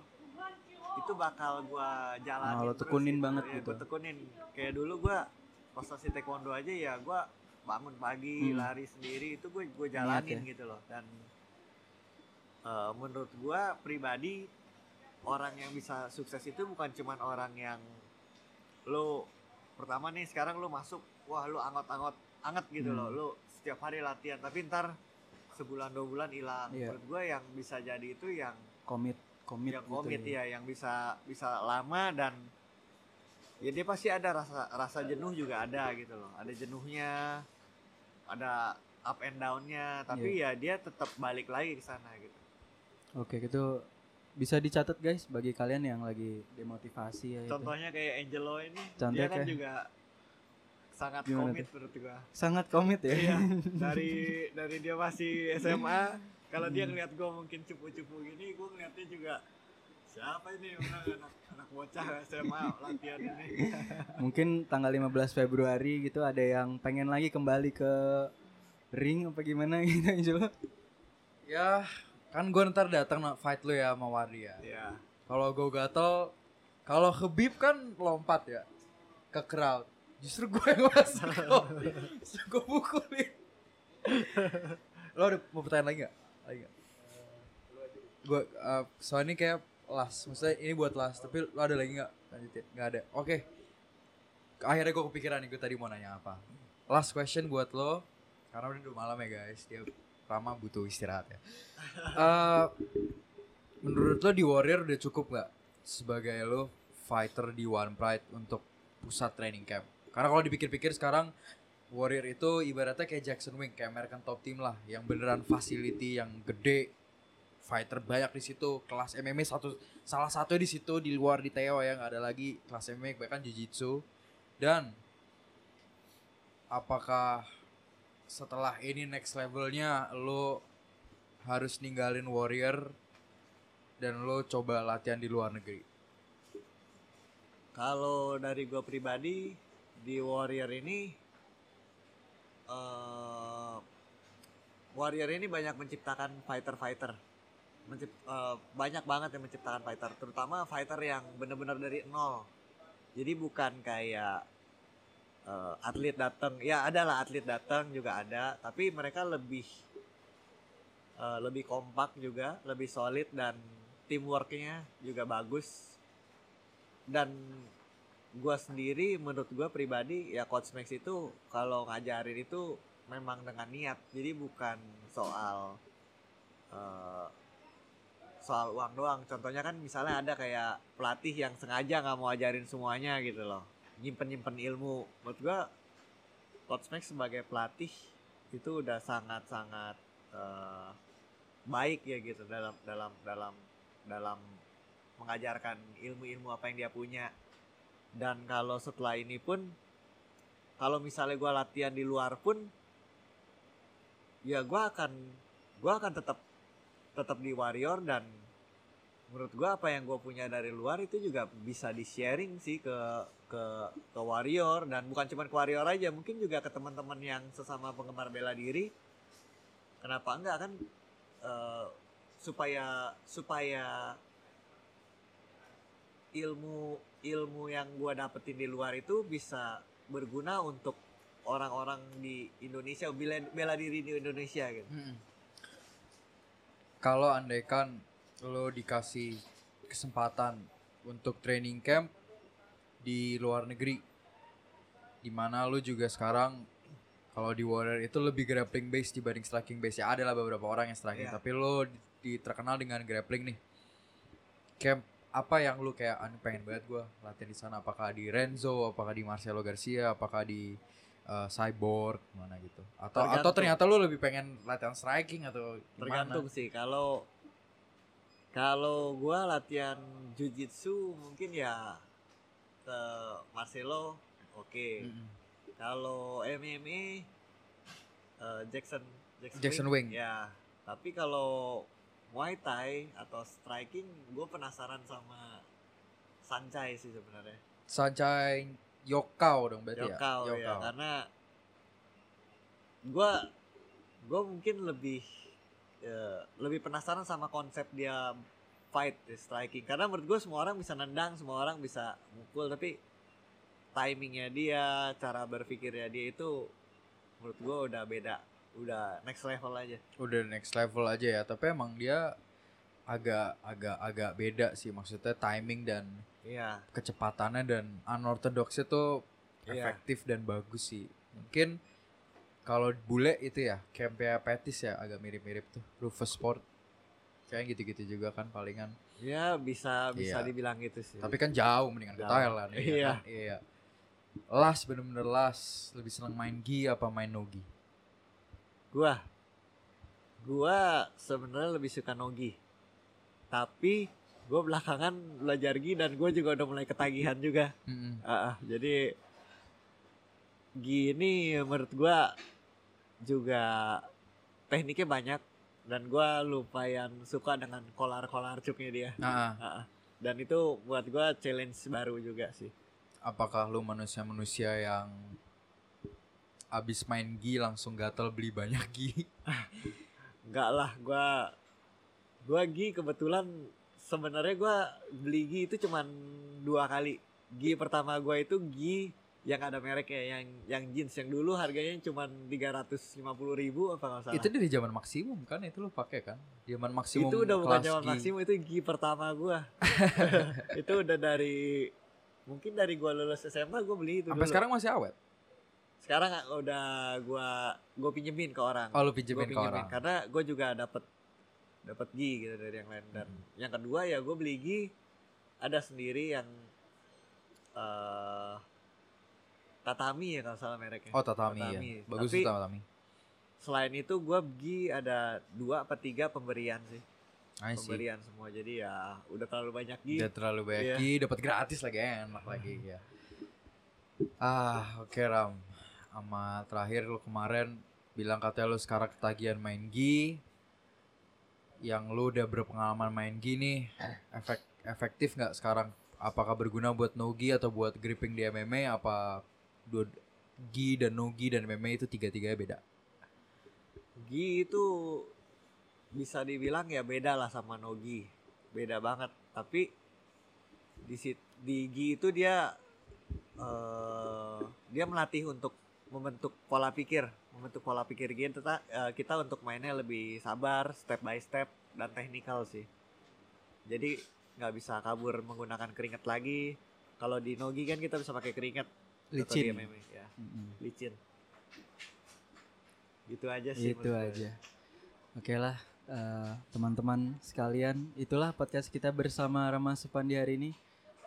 C: itu bakal gue jalanin
D: Oh, lo
C: terus
D: tekunin
C: gitu.
D: banget
C: Iya,
D: gitu.
C: gua tekunin kayak dulu gue prestasi taekwondo aja ya gue bangun pagi
D: Hmm.
C: lari sendiri itu gue gue
D: Niat
C: jalanin
D: ya?
C: gitu loh dan eh, menurut gue pribadi orang yang bisa sukses itu bukan cuman orang yang lo pertama nih sekarang lo masuk wah lo angot-angot anget gitu
D: Hmm.
C: loh lo setiap hari latihan tapi ntar sebulan dua bulan hilang
D: Iya.
C: menurut gue yang bisa jadi itu yang
D: komit komit
C: yang
D: gitu
C: komit
D: ya.
C: ya yang bisa bisa lama dan ya dia pasti ada rasa rasa jenuh juga ada gitu loh ada jenuhnya ada up and downnya tapi
D: Iya.
C: ya dia tetap balik lagi ke sana gitu
D: Oke, itu bisa dicatat guys bagi kalian yang lagi demotivasi ya itu.
C: contohnya kayak Angelo ini
D: Contohnya
C: dia kan
D: kayak-
C: juga sangat
D: Gimana
C: komit menurut gua
D: Sangat komit ya.
C: iya dari dari dia masih SMA kalau dia ngeliat gua mungkin cupu-cupu gini gua ngeliatnya juga siapa ini orang anak anak bocah SMA latihan ini
D: Mungkin tanggal 15 Februari gitu ada yang pengen lagi kembali ke ring apa gimana gitu.
B: Ya, kan gue ntar datang nak fight lu ya sama Wari ya.
C: ya
B: Kalau gue gatel, kalau Habib kan lompat ya ke crowd. Justru gue yang masuk. Gue pukulin. Lo ada mau pertanyaan lagi gak? Lagi gak? Gue, uh, soalnya ini kayak last. Maksudnya ini buat last. Tapi lo ada lagi gak? Lanjutin. Gak ada. Oke. Akhirnya gue kepikiran nih gue tadi mau nanya apa. Last question buat lo. Karena udah udah malam ya guys. Dia Rama butuh istirahat ya. Eh, menurut lo di Warrior udah cukup nggak sebagai lo fighter di One Pride untuk pusat training camp? Karena kalau dipikir-pikir sekarang Warrior itu ibaratnya kayak Jackson Wing, kayak American Top Team lah, yang beneran facility yang gede, fighter banyak di situ, kelas MMA satu salah satu di situ di luar di Teo ya nggak ada lagi kelas MMA bahkan Jiu-Jitsu dan apakah setelah ini next levelnya lo harus ninggalin warrior dan lo coba latihan di luar negeri.
C: Kalau dari gue pribadi di Warrior ini, eh Warrior ini banyak menciptakan fighter-fighter, Mencip- eh, banyak banget yang menciptakan fighter, terutama fighter yang benar-benar dari nol. Jadi bukan kayak eh, atlet datang, ya ada lah atlet datang juga ada, tapi mereka lebih eh, lebih kompak juga, lebih solid dan teamworknya juga bagus. Dan gua sendiri menurut gua pribadi ya coach Max itu kalau ngajarin itu memang dengan niat. Jadi bukan soal eh, soal uang doang. Contohnya kan misalnya ada kayak pelatih yang sengaja nggak mau ajarin semuanya gitu loh. Nyimpen nyimpen ilmu. Menurut gua coach Max sebagai pelatih itu udah sangat sangat eh, baik ya gitu dalam dalam dalam dalam mengajarkan ilmu-ilmu apa yang dia punya dan kalau setelah ini pun kalau misalnya gue latihan di luar pun ya gue akan gue akan tetap tetap di warrior dan menurut gue apa yang gue punya dari luar itu juga bisa di sharing sih ke ke ke warrior. Dan bukan cuma ke warrior aja mungkin juga ke teman-teman yang sesama penggemar bela diri. Kenapa enggak kan eh, supaya supaya ilmu ilmu yang gua dapetin di luar itu bisa berguna untuk orang-orang di Indonesia bela, bela diri di Indonesia gitu.
B: Kalau andaikan lo dikasih kesempatan untuk training camp di luar negeri, di mana lo juga sekarang kalau di Warrior itu lebih grappling base dibanding striking base ya ada lah beberapa orang yang striking
C: Iya.
B: tapi lo di, di- terkenal dengan grappling nih camp apa yang lu kayak "Ah, ini pengen banget gua latihan di sana apakah di Renzo apakah di Marcelo Garcia apakah di uh, Cyborg mana gitu atau atau
C: Tergantung.
B: ternyata lu lebih pengen latihan striking atau gimana?
C: Tergantung sih kalau kalau gua latihan jujitsu mungkin ya ke Marcelo oke.
B: Mm-mm.
C: Kalau MMA eh, Jackson Jackson,
B: Jackson Wing.
C: Ya, tapi kalau Muay Thai atau striking gue penasaran sama Sancai sih sebenarnya.
B: Sanjay Yokao dong berarti
C: Yokao
B: ya.
C: Ya karena gue gue mungkin lebih eh, lebih penasaran sama konsep dia fight di striking. Karena menurut gue semua orang bisa nendang semua orang bisa mukul tapi timingnya dia cara berpikirnya dia itu menurut gue udah beda udah next level aja
B: Udah next level aja ya, tapi emang dia agak agak agak beda sih maksudnya timing dan
C: iya
B: kecepatannya dan unorthodoxnya tuh
C: Iya.
B: efektif dan bagus sih. Mungkin kalau bule itu ya, kayak Petis ya agak mirip-mirip tuh. Rufus Sport. Kayak gitu-gitu juga kan palingan.
C: ya bisa bisa
B: Iya.
C: dibilang gitu sih
B: Tapi kan jauh mendingan ke
C: Jauh.
B: Thailand.
C: Iya.
B: Iya. kan? Iya. Las bener-bener las. Lebih seneng main gi apa main nogi?
C: Gua gua sebenarnya lebih suka nogi tapi gua belakangan belajar gi dan gua juga udah mulai ketagihan juga
B: Mm-mm.
C: Ah, ah, jadi gini menurut gua juga tekniknya banyak dan gua lumayan suka dengan kolar-kolar cupnya dia.
B: Nah,
C: Ah, ah. dan itu buat gua challenge baru juga sih.
B: apakah lu manusia-manusia yang abis main gi langsung gatel beli banyak gi?
C: Enggak lah, gua gua gi kebetulan sebenarnya gua beli gi itu cuman dua kali. Gi pertama gua itu gi yang ada mereknya yang yang jeans yang dulu harganya cuman 350.000 ribu apa nggak salah.
B: Itu dari zaman maksimum kan itu lu pakai kan? Zaman maksimum
C: itu udah bukan zaman maksimum itu gi pertama gua itu udah dari mungkin dari gua lulus SMA gua beli itu
B: Sampai
C: dulu.
B: sekarang masih awet.
C: Sekarang udah gua gua pinjemin ke orang
B: Oh, lu
C: Gua
B: pinjemin ke orang.
C: karena gua juga dapat dapat gi gitu dari yang lain dan
B: Hmm.
C: yang kedua ya gua beli gi ada sendiri yang eh tatami ya kalau salah mereknya
B: Oh tatami,
C: Tatami.
B: ya. Bagus
C: Tapi-
B: tuh tatami.
C: selain itu gua gi ada dua apa tiga pemberian sih
B: I see.
C: pemberian semua jadi ya udah terlalu banyak gi
B: Udah terlalu banyak
C: Iya.
B: gi, dapat gratis lagi enak lagi ya. Ah, oke Ram. Sama terakhir lu kemarin bilang katanya lu sekarang ketagihan main gi. Yang lu udah berpengalaman main gi nih, efek efektif nggak sekarang? Apakah berguna buat nogi atau buat gripping di MMA? Apa dua gi dan nogi dan MMA itu tiga-tiganya beda?
C: Gi itu bisa dibilang ya beda lah sama Nogi. Beda banget. Tapi di di Gi itu dia eh dia melatih untuk membentuk pola pikir, membentuk pola pikir Gi kita eh, kita untuk mainnya lebih sabar, step by step dan teknikal sih. Jadi nggak bisa kabur menggunakan keringat lagi. Kalau di Nogi kan kita bisa pakai keringat atau di
D: Licin.
C: MMA, ya,
D: Mm-mm.
C: licin. Gitu aja sih.
D: Itu aja. Oke lah, eh, teman-teman sekalian, itulah podcast kita bersama Rama Supandi hari ini.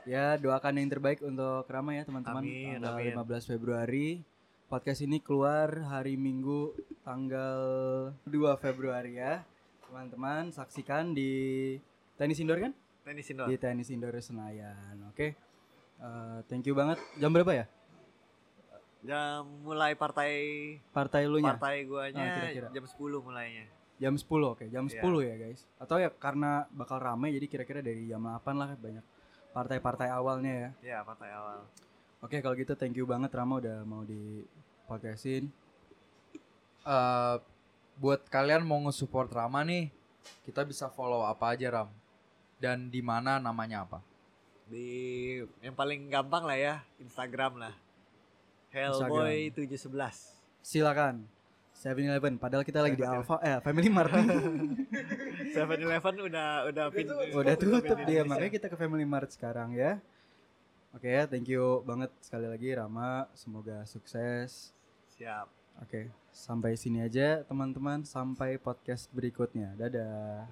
D: Ya, doakan yang terbaik untuk Rama ya teman-teman. Tanggal
C: amin.
D: 15 Februari. Podcast ini keluar hari Minggu tanggal 2 Februari ya. Teman-teman saksikan di tenis indoor kan?
C: Tenis indoor.
D: Di tenis indoor Senayan. Oke. Eh, thank you banget. Jam berapa ya?
C: Jam mulai partai
D: Partai lu nya?
C: partai guanya
D: Ah, kira-kira.
C: jam 10 mulainya.
D: Jam 10 oke, jam
C: Iya.
D: 10 ya guys. Atau ya karena bakal rame jadi kira-kira dari jam 8 lah banyak partai-partai awalnya ya.
C: Ya, partai awal.
D: Oke kalau gitu thank you banget Rama udah mau di podcastin.
B: eh buat kalian mau nge-support Rama nih, kita bisa follow apa aja Ram? Dan di mana namanya apa?
C: Di yang paling gampang lah ya, Instagram lah. Hellboy 711.
D: Silakan. 7-Eleven padahal kita lagi di
C: 7-Eleven.
D: Alfa eh Family Mart.
C: 7-Eleven udah udah pin-
D: udah tutup
C: di
D: dia makanya kita ke Family Mart sekarang ya. Oke ya, thank you banget sekali lagi Rama, semoga sukses.
C: Siap.
D: Oke, sampai sini aja teman-teman, sampai podcast berikutnya. Dadah.